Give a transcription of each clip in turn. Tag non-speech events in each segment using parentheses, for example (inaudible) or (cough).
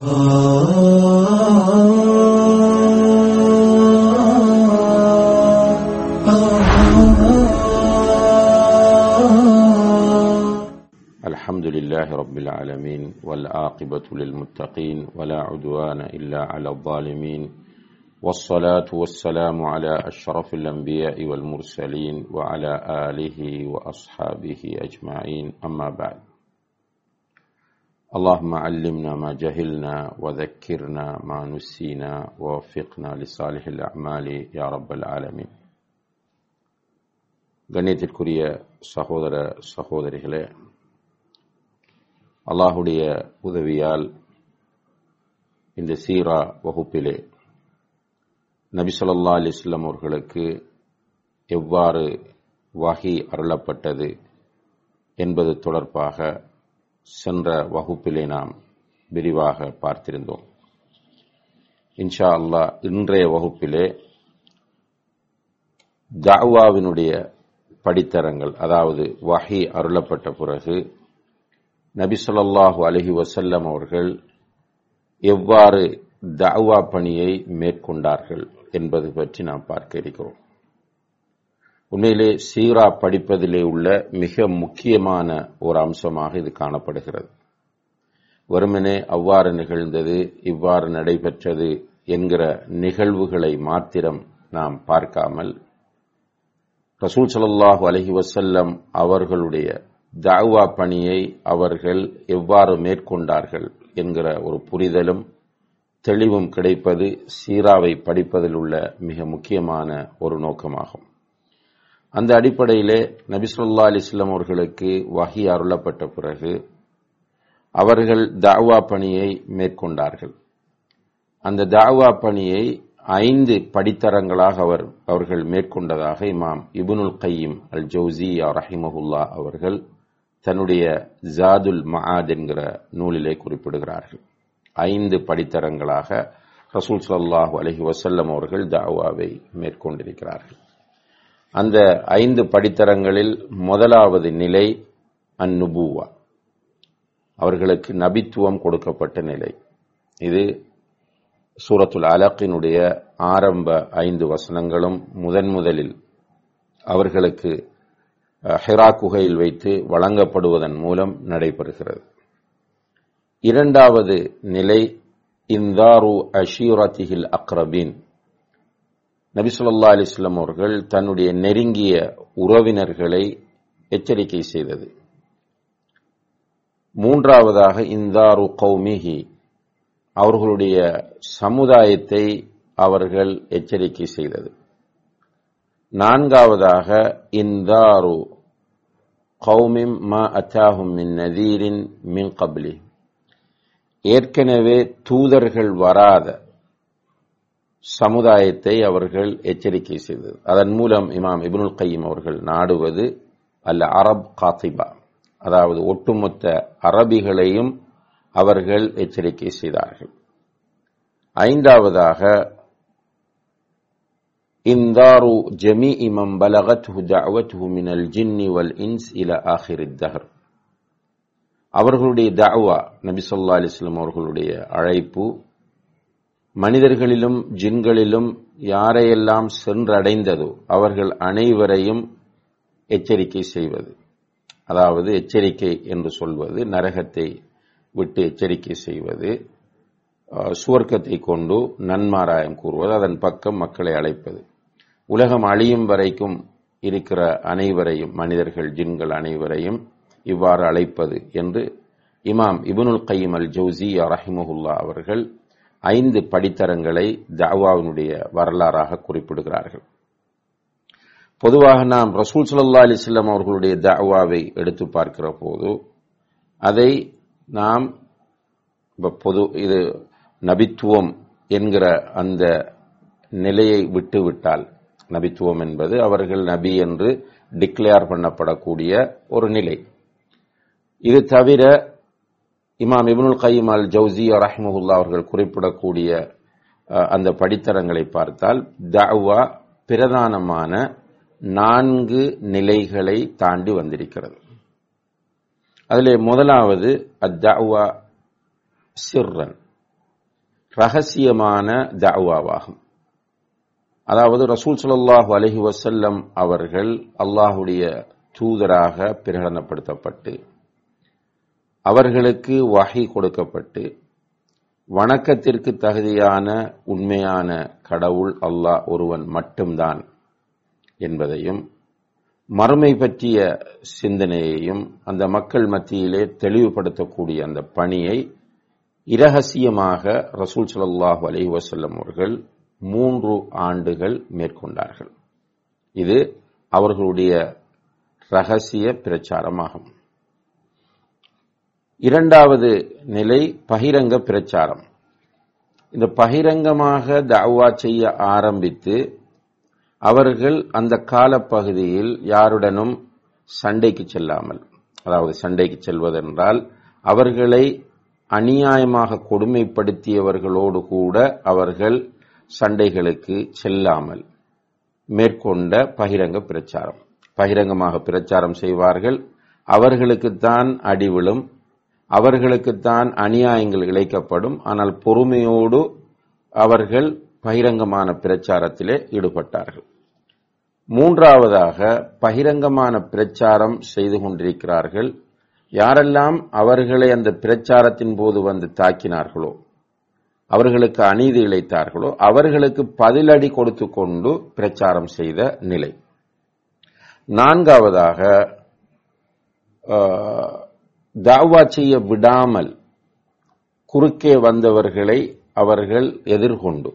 الحمد لله رب العالمين والعاقبة للمتقين ولا عدوان إلا على الظالمين والصلاة والسلام على أشرف الأنبياء والمرسلين وعلى آله وأصحابه أجمعين. أما بعد اللهم علمنا ما جهلنا وذكرنا ما نسينا ووفقنا لصالح الأعمال يا رب العالمين கண்ணியத்திற்குரிய சகோதர சகோதரிகளே அல்லாஹுடைய உதவியால் இந்த சீரா வகுப்பிலே நபி சொல்லா அலிஸ்லாம் அவர்களுக்கு எவ்வாறு வகி அருளப்பட்டது என்பது தொடர்பாக சென்ற வகுப்பிலே நாம் விரிவாக பார்த்திருந்தோம். இன்ஷா அல்லாஹ் இன்றைய வகுப்பிலே தாவாவினுடைய படித்தரங்கள் அதாவது வஹி அருளப்பட்ட பிறகு நபி சொல்லாஹு அலஹி வசல்லம் அவர்கள் எவ்வாறு தாவா பணியை மேற்கொண்டார்கள் என்பது பற்றி நாம் பார்க்க இருக்கிறோம். உண்மையிலே சீரா படிப்பதிலே உள்ள மிக முக்கியமான ஒரு அம்சமாக இது காணப்படுகிறது. வெறுமனே அவ்வாறு நிகழ்ந்தது இவ்வாறு நடைபெற்றது என்கிற நிகழ்வுகளை மாத்திரம் நாம் பார்க்காமல் ரசூல் சல்லாஹூ அலஹி வசல்லம் அவர்களுடைய தாவா பணியை அவர்கள் எவ்வாறு மேற்கொண்டார்கள் என்கிற ஒரு புரிதலும் தெளிவும் கிடைப்பது சீராவை படிப்பதில் உள்ள மிக முக்கியமான ஒரு நோக்கமாகும். அந்த அடிப்படையிலே நபிசுல்லா அலிஸ்லாம் அவர்களுக்கு வகி அருளப்பட்ட பிறகு அவர்கள் தாவா பணியை மேற்கொண்டார்கள். அந்த தாவா பணியை ஐந்து படித்தரங்களாக அவர் அவர்கள் மேற்கொண்டதாக இமாம் இபுனுல் கையீம் அல் ஜவுசியா ரஹிமஹுல்லா அவர்கள் தன்னுடைய ஜாதுல் மஹாத் என்கிற நூலிலே குறிப்பிடுகிறார்கள். ஐந்து படித்தரங்களாக ரசூல் சல்லாஹூ அலஹி வசல்லம் அவர்கள் தாவாவை மேற்கொண்டிருக்கிறார்கள். அந்த ஐந்து படித்தரங்களில் முதலாவது நிலை அந்நுபூவா. அவர்களுக்கு நபித்துவம் கொடுக்கப்பட்ட நிலை. இது சூரத்துல் அலக்கினுடைய ஆரம்ப ஐந்து வசனங்களும் முதன் முதலில் அவர்களுக்கு ஹெரா குகையில் வைத்து வழங்கப்படுவதன் மூலம் நடைபெறுகிறது. இரண்டாவது நிலை இந்தாரு அஷீரத்திகில் அக்ரபின். நபிசுல்லா அலிஸ்லாம் அவர்கள் தன்னுடைய நெருங்கிய உறவினர்களை எச்சரிக்கை செய்தது. மூன்றாவதாக இந்தாரு கௌமிஹி அவர்களுடைய சமுதாயத்தை அவர்கள் எச்சரிக்கை செய்தது. நான்காவதாக இந்தாரு கௌமிம் மா அச்சாஹும் மின் நதீரின் மின் கப்லி. ஏற்கனவே தூதர்கள் வராத சமுதாயத்தை அவர்கள் எச்சரிக்கை செய்தது. அதன் மூலம் இமாம் இபுனுல் கையம் அவர்கள் நாடுவது அல்ல அரப் காத்திபா. அதாவது ஒட்டுமொத்த அரபிகளையும் அவர்கள் எச்சரிக்கை செய்தார்கள். ஐந்தாவதாக இந்தாரு ஜமி இமம் பலகத் தஅவத்ஹு மினல் ஜின்னி வல் இன்ஸ் இல ஆஹிர் தஹர். அவர்களுடைய தஅவா நபி சொல்லா அலிஸ்லாம் அவர்களுடைய அழைப்பு மனிதர்களிலும் ஜின்களிலும் யாரையெல்லாம் சென்றடைந்ததோ அவர்கள் அனைவரையும் எச்சரிக்கை செய்வது. அதாவது எச்சரிக்கை என்று சொல்வது நரகத்தை விட்டு எச்சரிக்கை செய்வது சுவர்க்கத்தை கொண்டு நன்மாராயம் கூறுவது அதன் பக்கம் மக்களை அழைப்பது. உலகம் அழியும் வரைக்கும் இருக்கிற அனைவரையும் மனிதர்கள் ஜின்கள் அனைவரையும் இவ்வாறு அழைப்பது என்று இமாம் இபுனுல் கையம் அல் ஜவுசி ரஹிமஹுல்லா அவர்கள் ஐந்து படித்தரங்களை தாவாவினுடைய வரலாறாக குறிப்பிடுகிறார்கள். பொதுவாக நாம் ரசூல் சல்லா அலிஸ்லாம் அவர்களுடைய தாவாவை எடுத்து பார்க்கிற போது அதை நாம் பொது இது நபித்துவம் என்கிற அந்த நிலையை விட்டுவிட்டால் நபித்துவம் என்பது அவர்கள் நபி என்று டிக்ளேர் பண்ணப்படக்கூடிய ஒரு நிலை. இது தவிர இமாம் இப்னுல் கைம் அல் ஜவுசியா ரஹ்மஹுல்லா அவர்கள் குறிப்பிடக்கூடிய அந்த படித்தரங்களை பார்த்தால் தஅவா பிரதானமான நான்கு நிலைகளை தாண்டி வந்திருக்கிறது. அதிலே முதலாவது அத்தஅவா சிர்ரன் ரகசியமான தஅவாவாகும். அதாவது ரசூல் ஸல்லல்லாஹு அலஹி வசல்லம் அவர்கள் அல்லாஹுடைய தூதராக பிரகடனப்படுத்தப்பட்டு அவர்களுக்கு வகை கொடுக்கப்பட்டு வணக்கத்திற்கு தகுதியான உண்மையான கடவுள் அல்லாஹ் ஒருவன் மட்டும்தான் என்பதையும் மறுமை பற்றிய சிந்தனையையும் அந்த மக்கள் மத்தியிலே தெளிவுபடுத்தக்கூடிய அந்த பணியை இரகசியமாக ரசூல் ஸல்லல்லாஹு அலி வசல்லம் அவர்கள் மூன்று ஆண்டுகள் மேற்கொண்டார்கள். இது அவர்களுடைய ரகசிய பிரச்சாரமாகும். இரண்டாவது நிலை பகிரங்க பிரச்சாரம். இந்த பகிரங்கமாக தாவா செய்ய ஆரம்பித்து அவர்கள் அந்த காலப்பகுதியில் யாருடனும் சண்டைக்கு செல்லாமல் அதாவது சண்டைக்கு செல்வதென்றால் அவர்களை அநியாயமாக கொடுமைப்படுத்தியவர்களோடு கூட அவர்கள் சண்டைகளுக்கு செல்லாமல் மேற்கொண்ட பகிரங்க பிரச்சாரம். பகிரங்கமாக பிரச்சாரம் செய்வார்கள். அவர்களுக்குத்தான் அடிவிழும் அவர்களுக்குத்தான் அநியாயங்கள் இழைக்கப்படும். ஆனால் பொறுமையோடு அவர்கள் பகிரங்கமான பிரச்சாரத்திலே ஈடுபட்டார்கள். மூன்றாவதாக பகிரங்கமான பிரச்சாரம் செய்து கொண்டிருக்கிறார்கள். யாரெல்லாம் அவர்களை அந்த பிரச்சாரத்தின் போது வந்து தாக்கினார்களோ அவர்களுக்கு அநீதி இழைத்தார்களோ அவர்களுக்கு பதிலடி கொடுத்து கொண்டு பிரச்சாரம் செய்த நிலை. நான்காவதாக தாவா செய்ய விடாமல் குறுக்கே வந்தவர்களை அவர்கள் எதிர்கொண்டு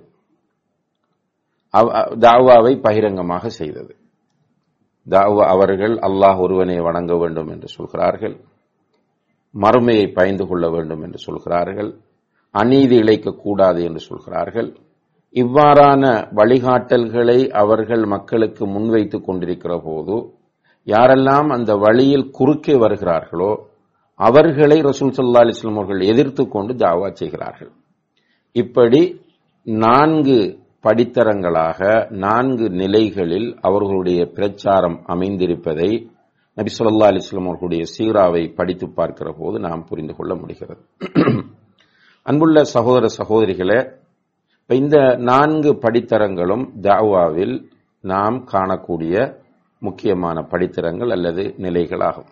தாவாவை பகிரங்கமாக செய்தது. தாவா அவர்கள் அல்லாஹ் ஒருவனை வணங்க வேண்டும் என்று சொல்கிறார்கள். மறுமையை பயந்து கொள்ள வேண்டும் என்று சொல்கிறார்கள். அநீதி இழைக்கக்கூடாது என்று சொல்கிறார்கள். இவ்வாறான வழிகாட்டல்களை அவர்கள் மக்களுக்கு முன்வைத்துக் கொண்டிருக்கிற போது யாரெல்லாம் அந்த வழியில் குறுக்கே வருகிறார்களோ அவர்களை ரசூல் சல்லா அலிஸ்லாம் அவர்கள் எதிர்த்து கொண்டு தாவா செய்கிறார்கள். இப்படி நான்கு படித்தரங்களாக நான்கு நிலைகளில் அவர்களுடைய பிரச்சாரம் அமைந்திருப்பதை நபி சொல்லா அலிஸ்லாம் அவர்களுடைய சீராவை படித்து பார்க்கிற போது நாம் புரிந்து கொள்ள முடிகிறது. அன்புள்ள சகோதர சகோதரிகளே இப்ப இந்த நான்கு படித்தரங்களும் தாவாவில் நாம் காணக்கூடிய முக்கியமான படித்தரங்கள் அல்லது நிலைகளாகும்.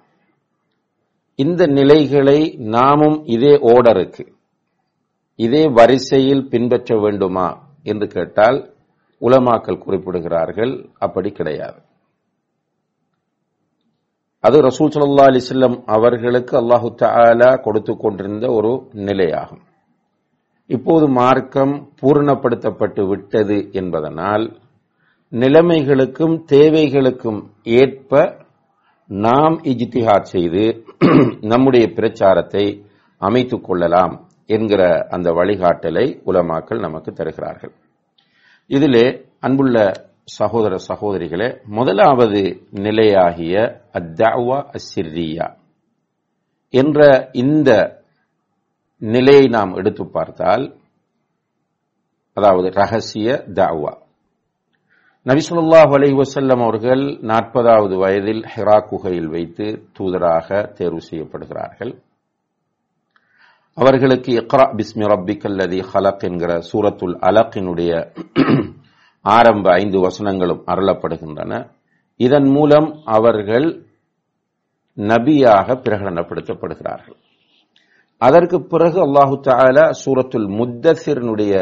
இந்த நிலைகளை நாமும் இதே ஓடருக்கு இதே வரிசையில் பின்பற்ற வேண்டுமா என்று கேட்டால் உலமாக்கல் குறிப்பிடுகிறார்கள் அப்படி கிடையாது. அது ரசூல் சல்லா அலிஸ்லம் அவர்களுக்கு அல்லாஹு தாலா கொடுத்து கொண்டிருந்த ஒரு நிலையாகும். இப்போது மார்க்கம் பூர்ணப்படுத்தப்பட்டு விட்டது என்பதனால் நிலைமைகளுக்கும் தேவைகளுக்கும் ஏற்ப நாம் இஜ்திஹாத் செய்து (clears throat) நம்முடைய பிரச்சாரத்தை அமைத்துக் கொள்ளலாம் என்கிற அந்த வழிகாட்டலை உலமாக்கள் நமக்கு தருகிறார்கள். இதிலே அன்புள்ள சகோதர சகோதரிகளே முதலாவது நிலையாகிய அத்தாவா அசிர்ரியா என்ற இந்த நிலையை நாம் எடுத்து பார்த்தால் அதாவது ரகசிய தாவா நபிசுல்லாஹ் அலை வசல்லம் அவர்கள் நாற்பதாவது வயதில் ஹெரா குகையில் வைத்து தூதராக தேர்வு செய்யப்படுகிறார்கள். அவர்களுக்கு இக்ரா பிஸ்மி ரப்பிக் அல்லதி ஹலக் என்கிற சூரத்துல் அலக்கினுடைய (clears throat) ஆரம்ப ஐந்து வசனங்களும் அருளப்படுகின்றன. இதன் மூலம் அவர்கள் நபியாக பிரகடனப்படுத்தப்படுகிறார்கள். அதற்கு பிறகு அல்லாஹு தாலா சூரத்துல் முத்தசிரனுடைய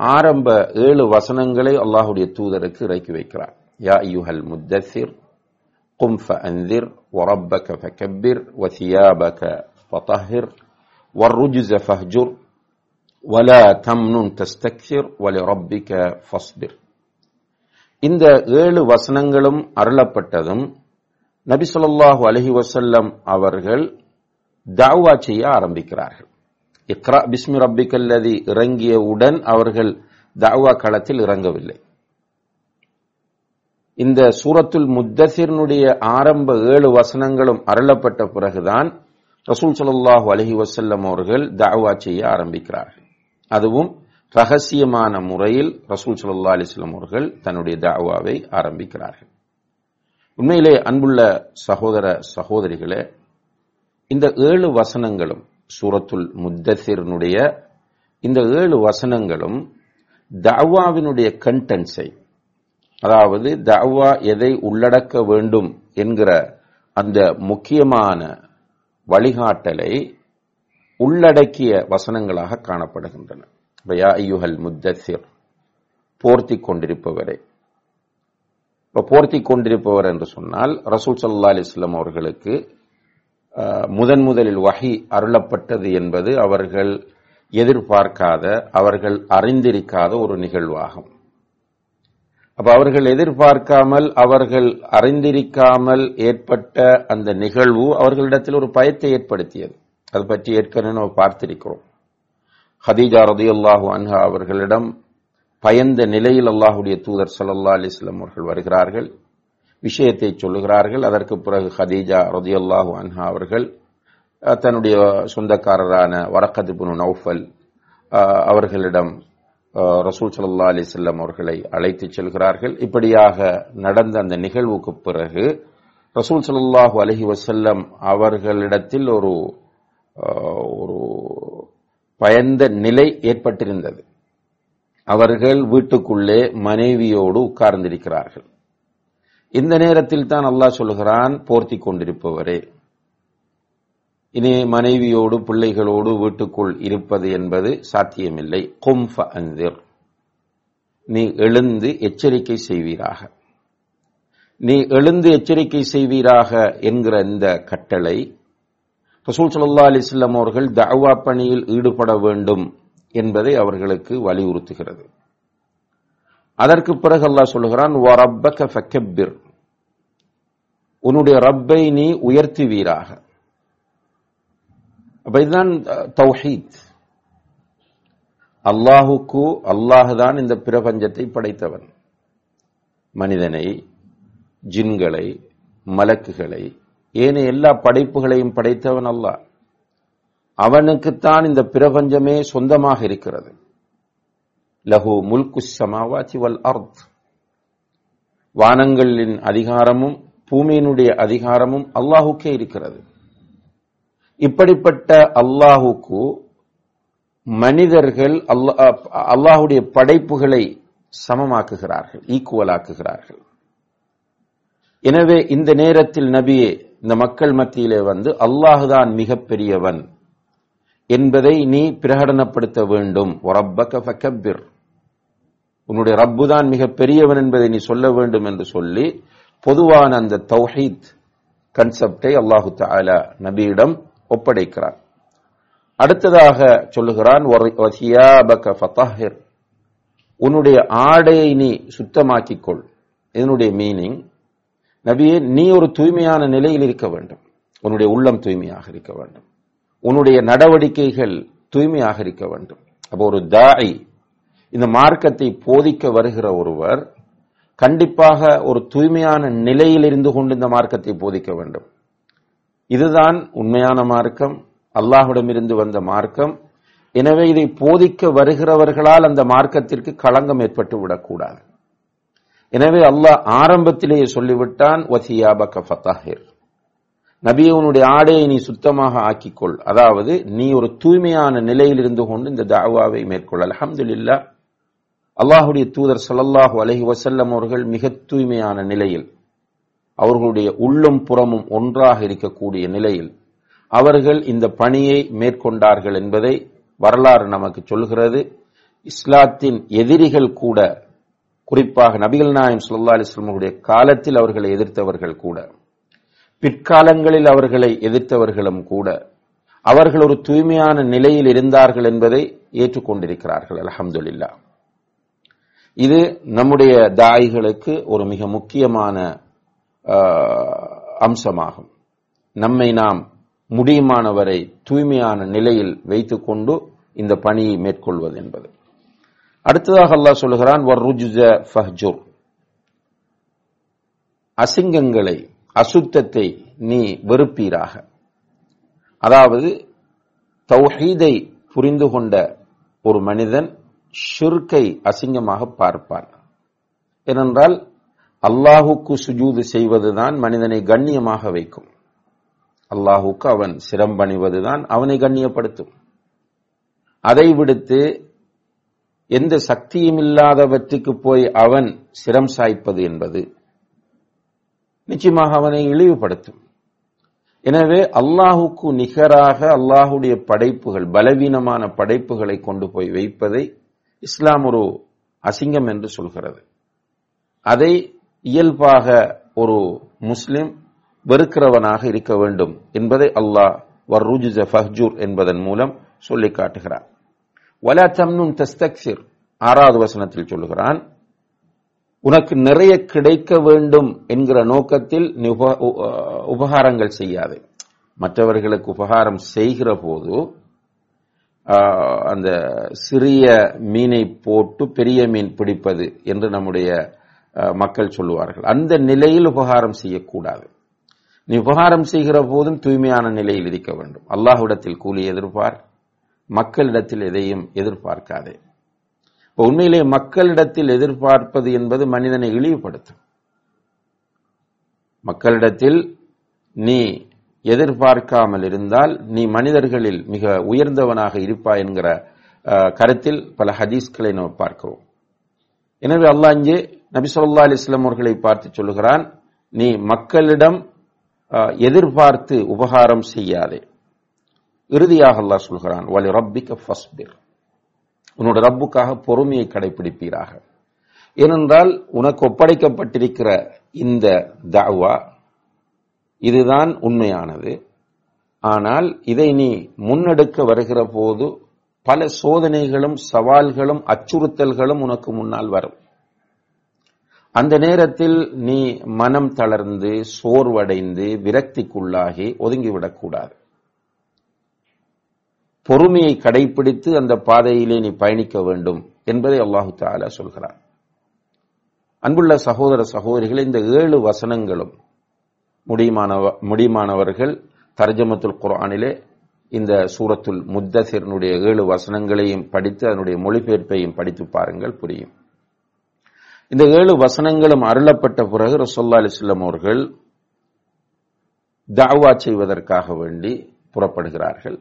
ஆரம்ப ஏழு வசனங்களை அல்லாஹுடைய தூதருக்கு இறக்கி வைக்கிறார் யா யுஹல் முத்தசிர் قم فأنذر وربك فكبر وثيابك فطهر والرجز فاهجر ولا تمنن تستكثر ولربك فاصبر இந்த ஏழு வசனங்களும் அருளப்பட்டதும் நபி சொல்லாஹு அலஹி வசல்லம் அவர்கள் தாவா செய்ய ஆரம்பிக்கிறார்கள் இக்ரா பிஸ்மி ரப்பிக்கல்லதி இறங்கியவுடன் அவர்கள் தாவா களத்தில் இறங்கவில்லை. இந்த சூரத்துல் முத்தசிரனுடைய ஆரம்ப ஏழு வசனங்களும் அருளப்பட்ட பிறகுதான் ரசூல் சல்லாஹூ அலஹி வசல்லம் அவர்கள் தாவா செய்ய ஆரம்பிக்கிறார்கள். அதுவும் ரகசியமான முறையில் ரசூல் சல்லா அலிஸ்லாம் அவர்கள் தன்னுடைய தாவாவை ஆரம்பிக்கிறார்கள். உண்மையிலே அன்புள்ள சகோதர சகோதரிகளே இந்த ஏழு வசனங்களும் சூரத்துல் முத்தசிரனுடைய இந்த ஏழு வசனங்களும் தவாவினுடைய கண்டென்ட்ஸை அதாவது தவா எதை உள்ளடக்க வேண்டும் என்கிற அந்த முக்கியமான வழிகாட்டலை உள்ளடக்கிய வசனங்களாக காணப்படுகின்றன. ஐயுஹல் முத்தசிர் போர்த்தி கொண்டிருப்பவரே. இப்ப போர்த்தி கொண்டிருப்பவர் என்று சொன்னால் ரசூல் சல்லா அலிஸ்லாம் அவர்களுக்கு முதன் முதலில் வகை அருளப்பட்டது என்பது அவர்கள் எதிர்பார்க்காத அவர்கள் அறிந்திருக்காத ஒரு நிகழ்வாகும். அப்ப அவர்கள் எதிர்பார்க்காமல் அவர்கள் அறிந்திருக்காமல் ஏற்பட்ட அந்த நிகழ்வு அவர்களிடத்தில் ஒரு பயத்தை ஏற்படுத்தியது. அது பற்றி ஏற்கனவே நம்ம பார்த்திருக்கிறோம். ஹதீஜா ரதி அன்ஹா அவர்களிடம் பயந்த நிலையில் அல்லாஹுடைய தூதர் சல்லா அலிஸ்லம் அவர்கள் வருகிறார்கள். விஷயத்தை சொல்லுகிறார்கள். அதற்கு பிறகு ஹதீஜா ரதியுல்லாஹு அன்ஹா அவர்கள் தன்னுடைய சொந்தக்காரரான வரக்கதிபுனு நௌஃபல் அவர்களிடம் ரசூல் சல்லா அலிசல்லம் அவர்களை அழைத்து செல்கிறார்கள். இப்படியாக நடந்த அந்த நிகழ்வுக்கு பிறகு ரசூல் சல்லாஹூ அலஹி வசல்லம் அவர்களிடத்தில் ஒரு ஒரு பயந்த நிலை ஏற்பட்டிருந்தது. அவர்கள் வீட்டுக்குள்ளே மனைவியோடு உட்கார்ந்திருக்கிறார்கள். இந்த நேரத்தில் தான் அல்லாஹ் சொல்கிறான் போர்த்தி கொண்டிருப்பவரே. இனி மனைவியோடு பிள்ளைகளோடு வீட்டுக்குள் இருப்பது என்பது சாத்தியமில்லை. கும்ஃப அந்திர் நீ எழுந்து எச்சரிக்கை செய்வீராக. நீ எழுந்து எச்சரிக்கை செய்வீராக என்கிற இந்த கட்டளை ரசூல் சல்லா அலிஸ்லாம் அவர்கள் தவா பணியில் ஈடுபட வேண்டும் என்பதை அவர்களுக்கு வலியுறுத்துகிறது. அதற்கு பிறகு அல்லாஹ் சொல்லுகிறான் உன்னுடைய ரப்பை நீ உயர்த்துவீராக. அப்ப இதுதான் தௌஹீத். அல்லாஹுக்கு அல்லாஹுதான் இந்த பிரபஞ்சத்தை படைத்தவன். மனிதனை ஜின்களை மலக்குகளை ஏனைய எல்லா படைப்புகளையும் படைத்தவன் அல்லாஹ். அவனுக்குத்தான் இந்த பிரபஞ்சமே சொந்தமாக இருக்கிறது. லஹு முல்கு சமாவாச்சி வல் அர்த். வானங்களின் அதிகாரமும் பூமியினுடைய அதிகாரமும் அல்லாஹுக்கே இருக்கிறது. இப்படிப்பட்ட அல்லாஹுக்கு மனிதர்கள் அல்லாஹுடைய படைப்புகளை சமமாக்குகிறார்கள் ஈக்குவலாக்குகிறார்கள் எனவே இந்த நேரத்தில் நபியே இந்த மக்கள் மத்தியிலே வந்து அல்லாஹுதான் மிக பெரியவன் என்பதை நீ பிரகடனப்படுத்த வேண்டும். உன்னுடைய ரப்புதான் மிக பெரியவன் என்பதை நீ சொல்ல வேண்டும் என்று சொல்லி பொதுவான அந்த தௌஹீத் கன்செப்டை அல்லாஹு தாலா நபியிடம் ஒப்படைக்கிறார் அடுத்ததாக சொல்லுகிறான் உன்னுடைய ஆடையை நீ சுத்தமாக்கிக் கொள் இதனுடைய மீனிங் நபியே நீ ஒரு தூய்மையான நிலையில் இருக்க வேண்டும். உன்னுடைய உள்ளம் தூய்மையாக இருக்க வேண்டும். உன்னுடைய நடவடிக்கைகள் தூய்மையாக இருக்க வேண்டும். அப்போ ஒரு தாய் இந்த மார்க்கத்தை போதிக்க வருகிற ஒருவர் கண்டிப்பாக ஒரு தூய்மையான நிலையில் இருந்து கொண்டு இந்த மார்க்கத்தை போதிக்க வேண்டும். இதுதான் உண்மையான மார்க்கம் அல்லாஹ்விடமிருந்து வந்த மார்க்கம். எனவே இதை போதிக்க வருகிறவர்களால் அந்த மார்க்கத்திற்கு களங்கம் ஏற்பட்டு விடக்கூடாது. எனவே அல்லாஹ் ஆரம்பத்திலேயே சொல்லிவிட்டான் வசியாபக ஃபத்தாஹிர் நபியவனுடைய ஆடையை நீ சுத்தமாக ஆக்கிக்கொள். அதாவது நீ ஒரு தூய்மையான நிலையில் இருந்து கொண்டு இந்த தாவாவை மேற்கொள். அலமதுல்லா அல்லாஹுடைய தூதர் சல்லல்லாஹு அலஹி வசல்லம் அவர்கள் மிக தூய்மையான நிலையில் அவர்களுடைய உள்ளும் புறமும் ஒன்றாக இருக்கக்கூடிய நிலையில் அவர்கள் இந்த பணியை மேற்கொண்டார்கள் என்பதை வரலாறு நமக்கு சொல்கிறது. இஸ்லாத்தின் எதிரிகள் கூட குறிப்பாக நபிகள் நாயம் சுல்லா அலிஸ்லமுடைய காலத்தில் அவர்களை எதிர்த்தவர்கள் கூட பிற்காலங்களில் அவர்களை எதிர்த்தவர்களும் கூட அவர்கள் ஒரு தூய்மையான நிலையில் இருந்தார்கள் என்பதை ஏற்றுக்கொண்டிருக்கிறார்கள். அலமதுல்லா இது நம்முடைய தாய்களுக்கு ஒரு மிக முக்கியமான அம்சமாகும். நம்மை நாம் முடியுமானவரை தூய்மையான நிலையில் வைத்துக்கொண்டு இந்த பணியை மேற்கொள்வது என்பது. அடுத்ததாக அல்லாஹ் சொல்லுகிறான் அசிங்கங்களை அசுத்தத்தை நீ வெறுப்பீராக. அதாவது தௌஹீதை புரிந்து கொண்ட ஒரு மனிதன் ஷிர்கை அசிங்கமாக பார்ப்பான். ஏனென்றால் அல்லாஹுக்கு சுஜூது செய்வதுதான் மனிதனை கண்ணியமாக வைக்கும். அல்லாஹுக்கு அவன் சிரம்பணிவதுதான் அவனை கண்ணியப்படுத்தும். அதை விடுத்து எந்த சக்தியும் இல்லாதவற்றுக்கு போய் அவன் சிரம் சாய்ப்பது என்பது நிச்சயமாக அவனை இழிவுபடுத்தும். எனவே அல்லாஹுக்கு நிகராக அல்லாஹுடைய படைப்புகள் பலவீனமான படைப்புகளை கொண்டு போய் வைப்பதை இஸ்லாம் ஒரு அசிங்கம் என்று சொல்கிறது. அதை இயல்பாக ஒரு முஸ்லிம் வெறுக்கிறவனாக இருக்க வேண்டும் என்பதை அல்லாஹ் வர்ருஜுஜ ஃபஹ்ஜூர் என்பதன் மூலம் சொல்லி காட்டுகிறார் வலா தம்னுன் தஸ்தக்சிர் ஆறாவது வசனத்தில் சொல்லுகிறான் உனக்கு நிறைய கிடைக்க வேண்டும் என்கிற நோக்கத்தில் நீ உபகாரங்கள் செய்யாது. மற்றவர்களுக்கு உபகாரம் செய்கிற போது அந்த சிறிய மீனை போட்டு பெரிய மீன் பிடிப்பது என்று நம்முடைய மக்கள் சொல்லுவார்கள். அந்த நிலையில் உபகாரம் செய்யக்கூடாது. நீ உபகாரம் செய்கிற போதும் தூய்மையான நிலையில் இருக்க வேண்டும். அல்லாஹ்விடத்தில் கூலி எதிர்பார் மக்களிடத்தில் எதையும் எதிர்பார்க்காதே. இப்போ உண்மையிலே மக்களிடத்தில் எதிர்பார்ப்பது என்பது மனிதனை இழிவுபடுத்தும். மக்களிடத்தில் நீ எதிர்பார்க்காமல் இருந்தால் நீ மனிதர்களில் மிக உயர்ந்தவனாக இருப்பாய் என்கிற கருத்தில் பல ஹதீஸ்களை நாம் பார்க்கிறோம். எனவே அல்லாஹ் இங்கே நபி ஸல்லல்லாஹு அலைஹி அவர்களை பார்த்து சொல்லுகிறான் நீ மக்களிடம் எதிர்பார்த்து உபகாரம் செய்யாதே. இறுதியாக அல்லாஹ் சொல்கிறான் வலி ரப்பிக்க ஃபஸ்பிர். உன்னோட ரப்புக்காக பொறுமையை கடைபிடிப்பீராக ஏனென்றால் உனக்கு ஒப்படைக்கப்பட்டிருக்கிற இந்த தாவா இதுதான் உண்மையானது. ஆனால் இதை நீ முன்னெடுக்க வருகிற போது பல சோதனைகளும் சவால்களும் அச்சுறுத்தல்களும் உனக்கு முன்னால் வரும். அந்த நேரத்தில் நீ மனம் தளர்ந்து சோர்வடைந்து விரக்திக்குள்ளாகி ஒதுங்கிவிடக்கூடாது பொறுமையை கடைபிடித்து அந்த பாதையிலே நீ பயணிக்க வேண்டும் என்பதை அல்லாஹு தாலா சொல்கிறார் அன்புள்ள சகோதர சகோதரிகள் இந்த ஏழு வசனங்களும் முடியுமானவ முடியுமானவர்கள் தர்ஜமத்துல் குரானிலே இந்த சூரத்துல் முத்தசிரனுடைய ஏழு வசனங்களையும் படித்து அதனுடைய மொழிபெயர்ப்பையும் படித்து பாருங்கள் புரியும். இந்த ஏழு வசனங்களும் அருளப்பட்ட பிறகு ரசோல்லா அலிஸ்லாம் அவர்கள் தாவா செய்வதற்காக வேண்டி புறப்படுகிறார்கள்.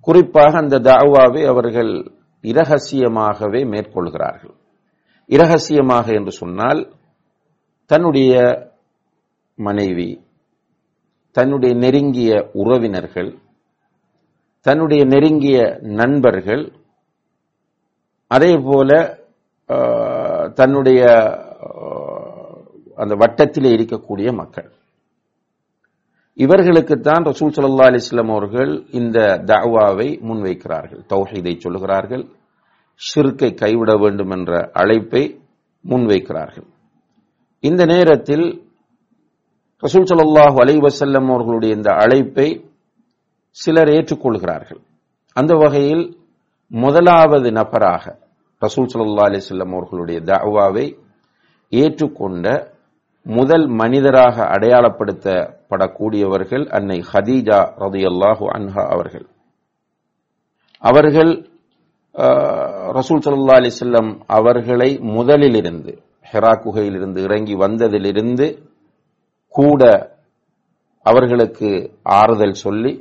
குறிப்பாக அந்த தாவாவை அவர்கள் இரகசியமாகவே மேற்கொள்கிறார்கள். இரகசியமாக என்று சொன்னால் தன்னுடைய மனைவி தன்னுடைய நெருங்கிய உறவினர்கள் தன்னுடைய நெருங்கிய நண்பர்கள் அதே போல ஆஹ், தன்னுடைய அந்த வட்டத்திலே இருக்கக்கூடிய மக்கள். இவர்களுக்குத்தான் ரசூல் சல்லா அலைஹி அவர்கள் இந்த தாவாவை முன்வைக்கிறார்கள். தௌஹீதை சொல்லுகிறார்கள். ஷிர்கை கைவிட வேண்டும் என்ற அழைப்பை முன்வைக்கிறார்கள். இந்த நேரத்தில் ரசூல் ஸல்லல்லாஹு அலைஹி அவர்களுடைய இந்த அழைப்பை சிலர் ஏற்றுக்கொள்கிறார்கள். அந்த வகையில் முதலாவது நபராக ரசூல் ஸல்லல்லாஹு அலிசல்லம் அவர்களுடைய தாவாவை ஏற்றுக்கொண்ட முதல் மனிதராக அடையாளப்படுத்தப்படக்கூடியவர்கள் அன்னை ஹதீஜா ரதியல்லாஹு அன்ஹா அவர்கள். அவர்கள் ரசூல் சல்லா அலிசல்லம் அவர்களை முதலிலிருந்து ஹெரா குகையிலிருந்து இறங்கி வந்ததிலிருந்து கூட அவர்களுக்கு ஆறுதல் சொல்லி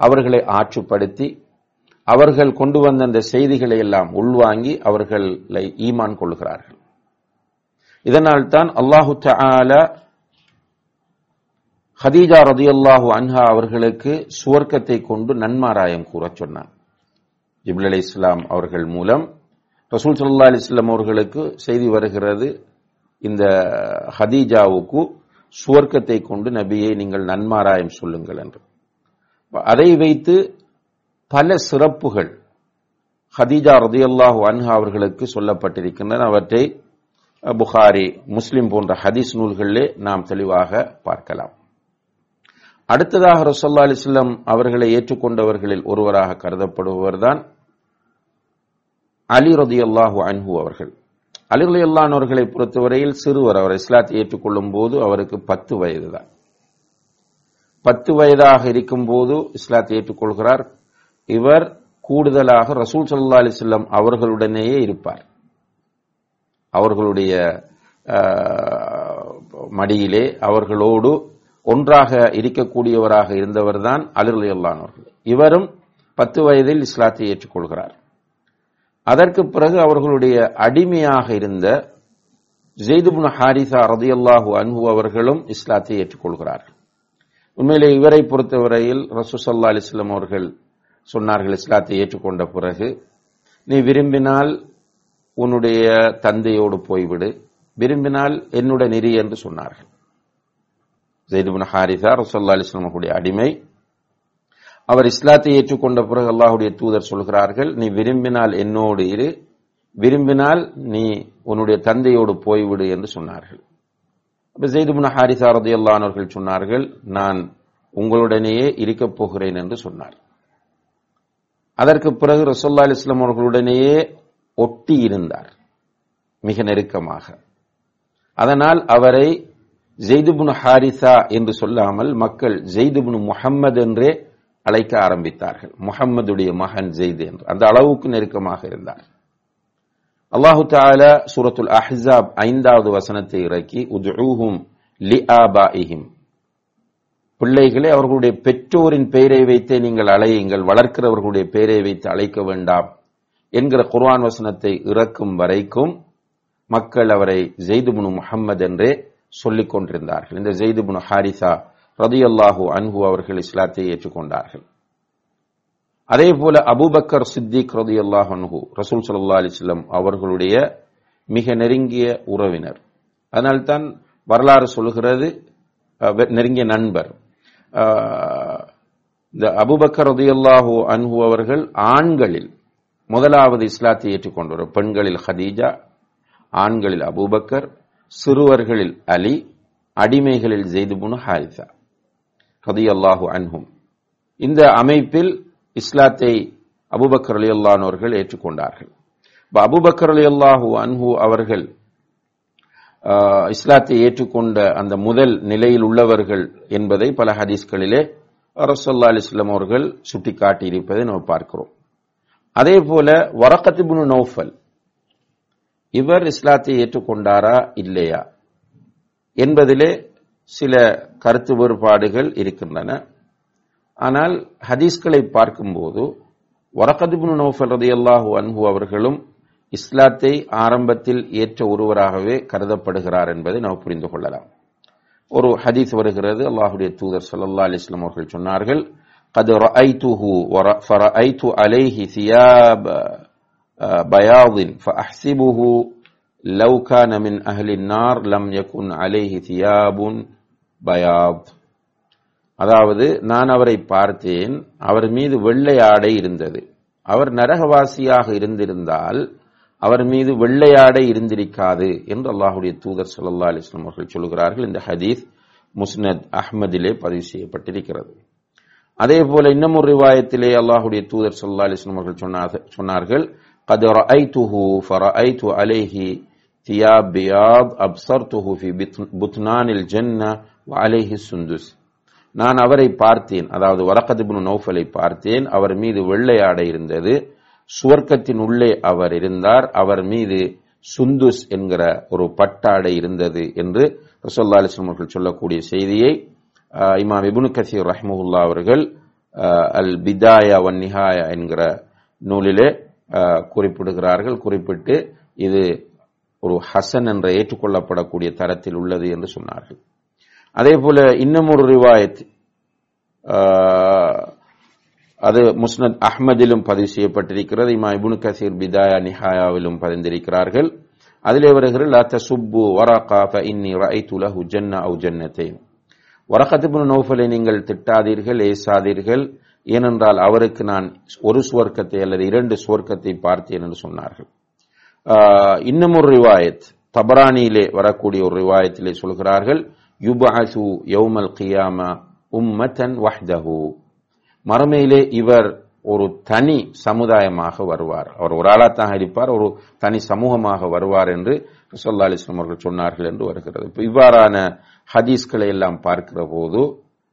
அவர்களை ஆற்றுப்படுத்தி அவர்கள் கொண்டு வந்த அந்த செய்திகளை எல்லாம் உள்வாங்கி அவர்களை ஈமான் கொள்கிறார்கள். இதனால் தான் அல்லாஹு தஆலா ஹதீஜா ரதியுல்லாஹு அன்ஹா அவர்களுக்கு சுவர்க்கத்தை கொண்டு நன்மாராயம் கூறச் சொன்னார் ஜிப்ல அலி இஸ்லாம் அவர்கள் மூலம் ரசூல் சல்லா அலி இஸ்லாம் அவர்களுக்கு செய்தி வருகிறது. இந்த ஹதீஜாவுக்கு சுவர்க்கத்தை கொண்டு நபியை நீங்கள் நன்மாராயம் சொல்லுங்கள் என்று. அதை வைத்து பல சிறப்புகள் ஹதீஜா ரதியல்லாஹு அன்ஹா அவர்களுக்கு சொல்லப்பட்டிருக்கின்றன. அவற்றை புகாரி முஸ்லிம் போன்ற ஹதீஸ் நூல்களிலே நாம் தெளிவாக பார்க்கலாம். அடுத்ததாக ரசல்லா அலிஸ்லாம் அவர்களை ஏற்றுக்கொண்டவர்களில் ஒருவராக கருதப்படுபவர்தான் அலி ரதியல்லாஹு அன்ஹு அவர்கள். அலி ரலியல்லாஹு பொறுத்தவரையில் சிறுவர் அவர் இஸ்லாத்தை ஏற்றுக்கொள்ளும் போது அவருக்கு பத்து வயதுதான். பத்து வயதாக இருக்கும்போது இஸ்லாத்தை ஏற்றுக்கொள்கிறார். இவர் கூடுதலாக ரசூல் சல்லா அலிஸ்லாம் அவர்களுடனேயே இருப்பார். அவர்களுடைய ஆஹ், மடியிலே அவர்களோடு ஒன்றாக இருக்கக்கூடியவராக இருந்தவர்தான் அலிரலி அவர்கள். இவரும் பத்து வயதில் இஸ்லாத்தை ஏற்றுக்கொள்கிறார். அதற்கு பிறகு அவர்களுடைய அடிமையாக இருந்த ஜெய்துபுன் ஹாரிசா ரதியல்லாஹு அன்பு அவர்களும் இஸ்லாத்தை ஏற்றுக்கொள்கிறார்கள். உண்மையிலே இவரை பொறுத்தவரையில் ரசூசல்லா அலிஸ்லாம் அவர்கள் சொன்னார்கள் இஸ்லாத்தை ஏற்றுக்கொண்ட பிறகு நீ விரும்பினால் உன்னுடைய தந்தையோடு போய்விடு விரும்பினால் என்னுடைய நெறி என்று சொன்னார்கள். ஜெய்துபுன் ஹாரிசா ரசோல்லா அலிஸ்லாமுடைய அடிமை அவர் இஸ்லாத்தை ஏற்றுக்கொண்ட பிறகு அல்லாஹுடைய தூதர் சொல்கிறார்கள் நீ விரும்பினால் என்னோடு இரு விரும்பினால் நீ உன்னுடைய தந்தையோடு போய்விடு என்று சொன்னார்கள். அப்ப ஜெய்துபின் ஹாரிசா ரதி சொன்னார்கள் நான் உங்களுடனேயே இருக்கப் போகிறேன் என்று சொன்னார். அதற்கு பிறகு ரசோல்லா அலிஸ்லாம் அவர்களுடனேயே ஒட்டி இருந்தார் மிக நெருக்கமாக. அதனால் அவரை ஜெய்துபுன் ஹாரிசா என்று சொல்லாமல் மக்கள் ஜெய்துபுன் முஹம்மது என்றே அழைக்க ஆரம்பித்தார்கள். முகம்மதுடைய மகன் ஜெய்து என்று. அந்த அளவுக்கு நெருக்கமாக இருந்தார். அல்லாஹு தாலா சூரத்துல் அஹாப் ஐந்தாவது வசனத்தை இறக்கி உதுஹும் லி பிள்ளைகளே அவர்களுடைய பெற்றோரின் பெயரை வைத்தே நீங்கள் அழையுங்கள் வளர்க்கிறவர்களுடைய பெயரை வைத்து அழைக்க வேண்டாம் என்கிற குர்ஆன் வசனத்தை இறக்கும் வரைக்கும் மக்கள் அவரை ஜெய்துபுனு முகம்மது என்றே சொல்லிக் கொண்டிருந்தார்கள். இந்த ஜெய்துபுனு ஹாரிசா ரதியல்லாஹு அன்ஹு அவர்கள் இஸ்லாத்தை ஏற்றுக்கொண்டார்கள். அதே போல அபூபக்கர் சித்திக் ரதியல்லாஹு அன்ஹு ரசூல் சல்லா அலிஸ்லம் அவர்களுடைய மிக நெருங்கிய உறவினர். அதனால்தான் வரலாறு சொல்கிறது நெருங்கிய நண்பர். இந்த அபுபக்கர் ரதியல்லாஹு அன்ஹு அவர்கள் ஆண்களில் முதலாவது இஸ்லாத்தை ஏற்றுக்கொண்டவர். பெண்களில் ஹதீஜா ஆண்களில் அபூபக்கர் சிறுவர்களில் அலி அடிமைகளில் ஜெய்துபுனு ஹாரிசா. ஹதியல்லாஹு அன்ஹும். இந்த அமைப்பில் இஸ்லாத்தை அபுபக்கர் அலி அல்லானோர்கள் ஏற்றுக்கொண்டார்கள். அபுபக்கர் அலி அல்லாஹு அன்ஹு அவர்கள் இஸ்லாத்தை ஏற்றுக்கொண்ட அந்த முதல் நிலையில் உள்ளவர்கள் என்பதை பல ஹதீஸ்களிலே ரசல்லா அலிஸ்லாம் அவர்கள் சுட்டிக்காட்டி இருப்பதை நம்ம பார்க்கிறோம். அதே போல வரக்கத்திபுனு நௌஃபல் இவர் இஸ்லாத்தை ஏற்றுக்கொண்டாரா இல்லையா என்பதிலே சில கருத்து வேறுபாடுகள் இருக்கின்றன ஆனால் ஹதீஸ்களை பார்க்கும்போது வரகதிபுன் நௌஃபல் ரதி அல்லாஹு அன்ஹு அவர்களும் இஸ்லாத்தை ஆரம்பத்தில் ஏற்ற ஒருவராகவே கருதப்படுகிறார் என்பதை நாம் புரிந்து கொள்ளலாம் ஒரு ஹதீஸ் வருகிறது அல்லாஹுடைய தூதர் சல்லா அலிஸ்லாம் அவர்கள் சொன்னார்கள் قد رأيته فرأيت عليه ثياب بياض فأحسبه لو كان من أهل النار لم يكن عليه ثياب بياض அதாவது நான் அவரை பார்த்தேன் அவர் மீது வெள்ளை ஆடை இருந்தது அவர் நரகவாசியாக இருந்திருந்தால் அவர் மீது வெள்ளையாடை இருந்திருக்காது என்று அல்லாஹுடைய தூதர் சல்லா அலிஸ்லாம் அவர்கள் சொல்கிறார்கள் இந்த ஹதீஸ் முஸ்னத் அஹ்மதிலே பதிவு செய்யப்பட்டிருக்கிறது அதே போல இன்னும் ஒரு ரிவாயத்திலே அல்லாஹுடைய தூதர் சல்லா அலிஸ்லாம் அவர்கள் சொன்னார்கள் قد رأيته فرأيت عليه ثياب بياض أبصرته في بطنان الجنة وعليه السندس நான் அவரை பார்த்தேன் அதாவது வரக்கதிபுன் நௌஃபலை பார்த்தேன் அவர் மீது வெள்ளையாடை இருந்தது சுவர்க்கத்தின் உள்ளே அவர் இருந்தார் அவர் மீது சுந்துஸ் என்கிற ஒரு பட்டாடை இருந்தது என்று ரசோல்லா அலிஸ்லாம் அவர்கள் சொல்லக்கூடிய செய்தியை இமாம் இபுனு கசீர் ரஹ்முல்லா அவர்கள் அல் பிதாயா வன் நிஹாயா என்கிற நூலிலே குறிப்பிடுகிறார்கள் குறிப்பிட்டு இது ஒரு ஹசன் என்ற ஏற்றுக்கொள்ளப்படக்கூடிய தரத்தில் உள்ளது என்று சொன்னார்கள். அதே போல இன்னும் ஒரு ரிவாயத் அது முஸ்னத் அஹ்மதிலும் பதிவு செய்யப்பட்டிருக்கிறது இமா இபுனு கசீர் பிதாயா நிஹாயாவிலும் பதிந்திருக்கிறார்கள். அதிலே வருகிற லா தசுப்பு வரகா ஃப இன்னி ரஐத்து லஹு ஜன்ன அவு ஜன்னத்தைன். நௌஃபலை நீங்கள் திட்டாதீர்கள் ஏசாதீர்கள். ஏனென்றால் அவருக்கு நான் ஒரு சுவர்க்கத்தை அல்லது இரண்டு சுவர்க்கத்தை பார்த்தேன் என்று சொன்னார்கள். இன்னும் ஒரு ரிவாயத். தபரானியிலே வரக்கூடிய ஒரு ரிவாயத்திலே சொல்கிறார்கள் யுபாசு யௌமல் கியாமா உம்மதன் வஹ்தஹு. மறுமையிலே இவர் ஒரு தனி சமுதாயமாக வருவார். அவர் ஒரு ஆளாத்தாக இருப்பார் ஒரு தனி சமூகமாக வருவார் என்று சொல்லா அலிஸ்லாம் அவர்கள் சொன்னார்கள் என்று வருகிறது. இப்போ இவ்வாறான ஹதீஸ்களை எல்லாம் பார்க்கிற போது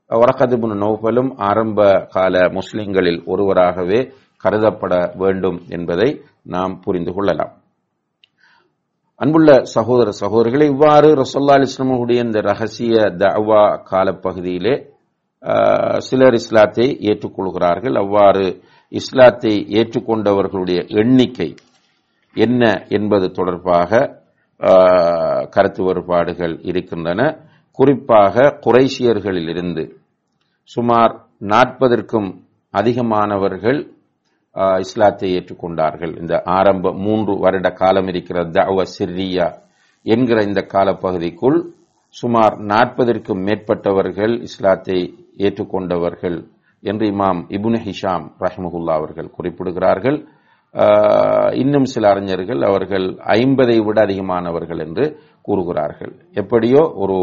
வரகதுபுன் நோபலும் ஆரம்ப கால முஸ்லிம்களில் ஒருவராகவே கருதப்பட வேண்டும் என்பதை நாம் புரிந்து கொள்ளலாம். அன்புள்ள சகோதர சகோதரர்களை இவ்வாறு ரசோல்லா அலிஸ்லமுடைய இந்த ரகசிய தவா காலப்பகுதியிலே சிலர் இஸ்லாத்தை ஏற்றுக்கொள்கிறார்கள். அவ்வாறு இஸ்லாத்தை ஏற்றுக்கொண்டவர்களுடைய எண்ணிக்கை என்ன என்பது தொடர்பாக கருத்து வேறுபாடுகள் இருக்கின்றன. குறிப்பாக குறைசியர்களிலிருந்து சுமார் நாற்பதற்கும் அதிகமானவர்கள் இஸ்லாத்தை ஏற்றுக்கொண்டார்கள். இந்த ஆரம்ப மூன்று வருட காலம் இருக்கிற தவ சிர்ரியா என்கிற இந்த காலப்பகுதிக்குள் சுமார் நாற்பதற்கும் மேற்பட்டவர்கள் இஸ்லாத்தை ஏற்றுக்கொண்டவர்கள் என்று இமாம் இபுன் ஹிஷாம் ரஹ்மகுல்லா அவர்கள் குறிப்பிடுகிறார்கள். இன்னும் சில அறிஞர்கள் அவர்கள் ஐம்பதை விட அதிகமானவர்கள் என்று கூறுகிறார்கள். எப்படியோ ஒரு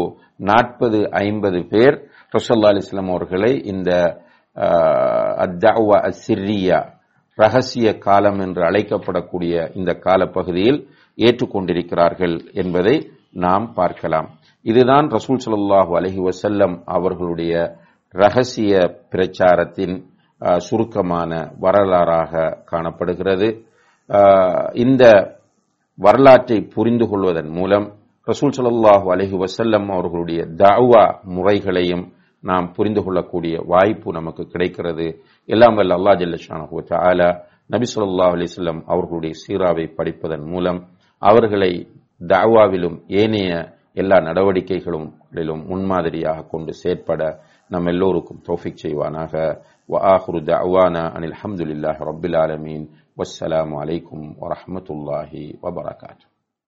நாற்பது ஐம்பது பேர் ரசல்லா அலிஸ்லாம் அவர்களை இந்த அத்தாவா அசிரியா ரகசிய காலம் என்று அழைக்கப்படக்கூடிய இந்த காலப்பகுதியில் ஏற்றுக்கொண்டிருக்கிறார்கள் என்பதை நாம் பார்க்கலாம். இதுதான் ரசூல் சல்லாஹூ அலஹி வசல்லம் அவர்களுடைய ரகசிய பிரச்சாரத்தின் சுருக்கமான வரலாறாக காணப்படுகிறது. இந்த வரலாற்றை புரிந்து கொள்வதன் மூலம் ரசூல் சல்லாஹூ அலஹி வசல்லம் அவர்களுடைய தாவா முறைகளையும் நாம் புரிந்து கொள்ளக்கூடிய வாய்ப்பு நமக்கு கிடைக்கிறது எல்லாம் வல்ல அல்லாஹ் ஜல்லஷானஹு வ தஆலா நபி ஸல்லல்லாஹு அலைஹி வஸல்லம் அவர்களுடைய சீராவை படிப்பதன் மூலம் அவர்களை தஅவாவிலும் ஏனைய எல்லா நடவடிக்கைகளிலும் முன்மாதிரியாக கொண்டு செயற்பட நம் எல்லோருக்கும் தௌஃபிக் செய்வானாக وآخر دعوانا أن الحمد لله رب العالمين والسلام عليكم ورحمة الله وبركاته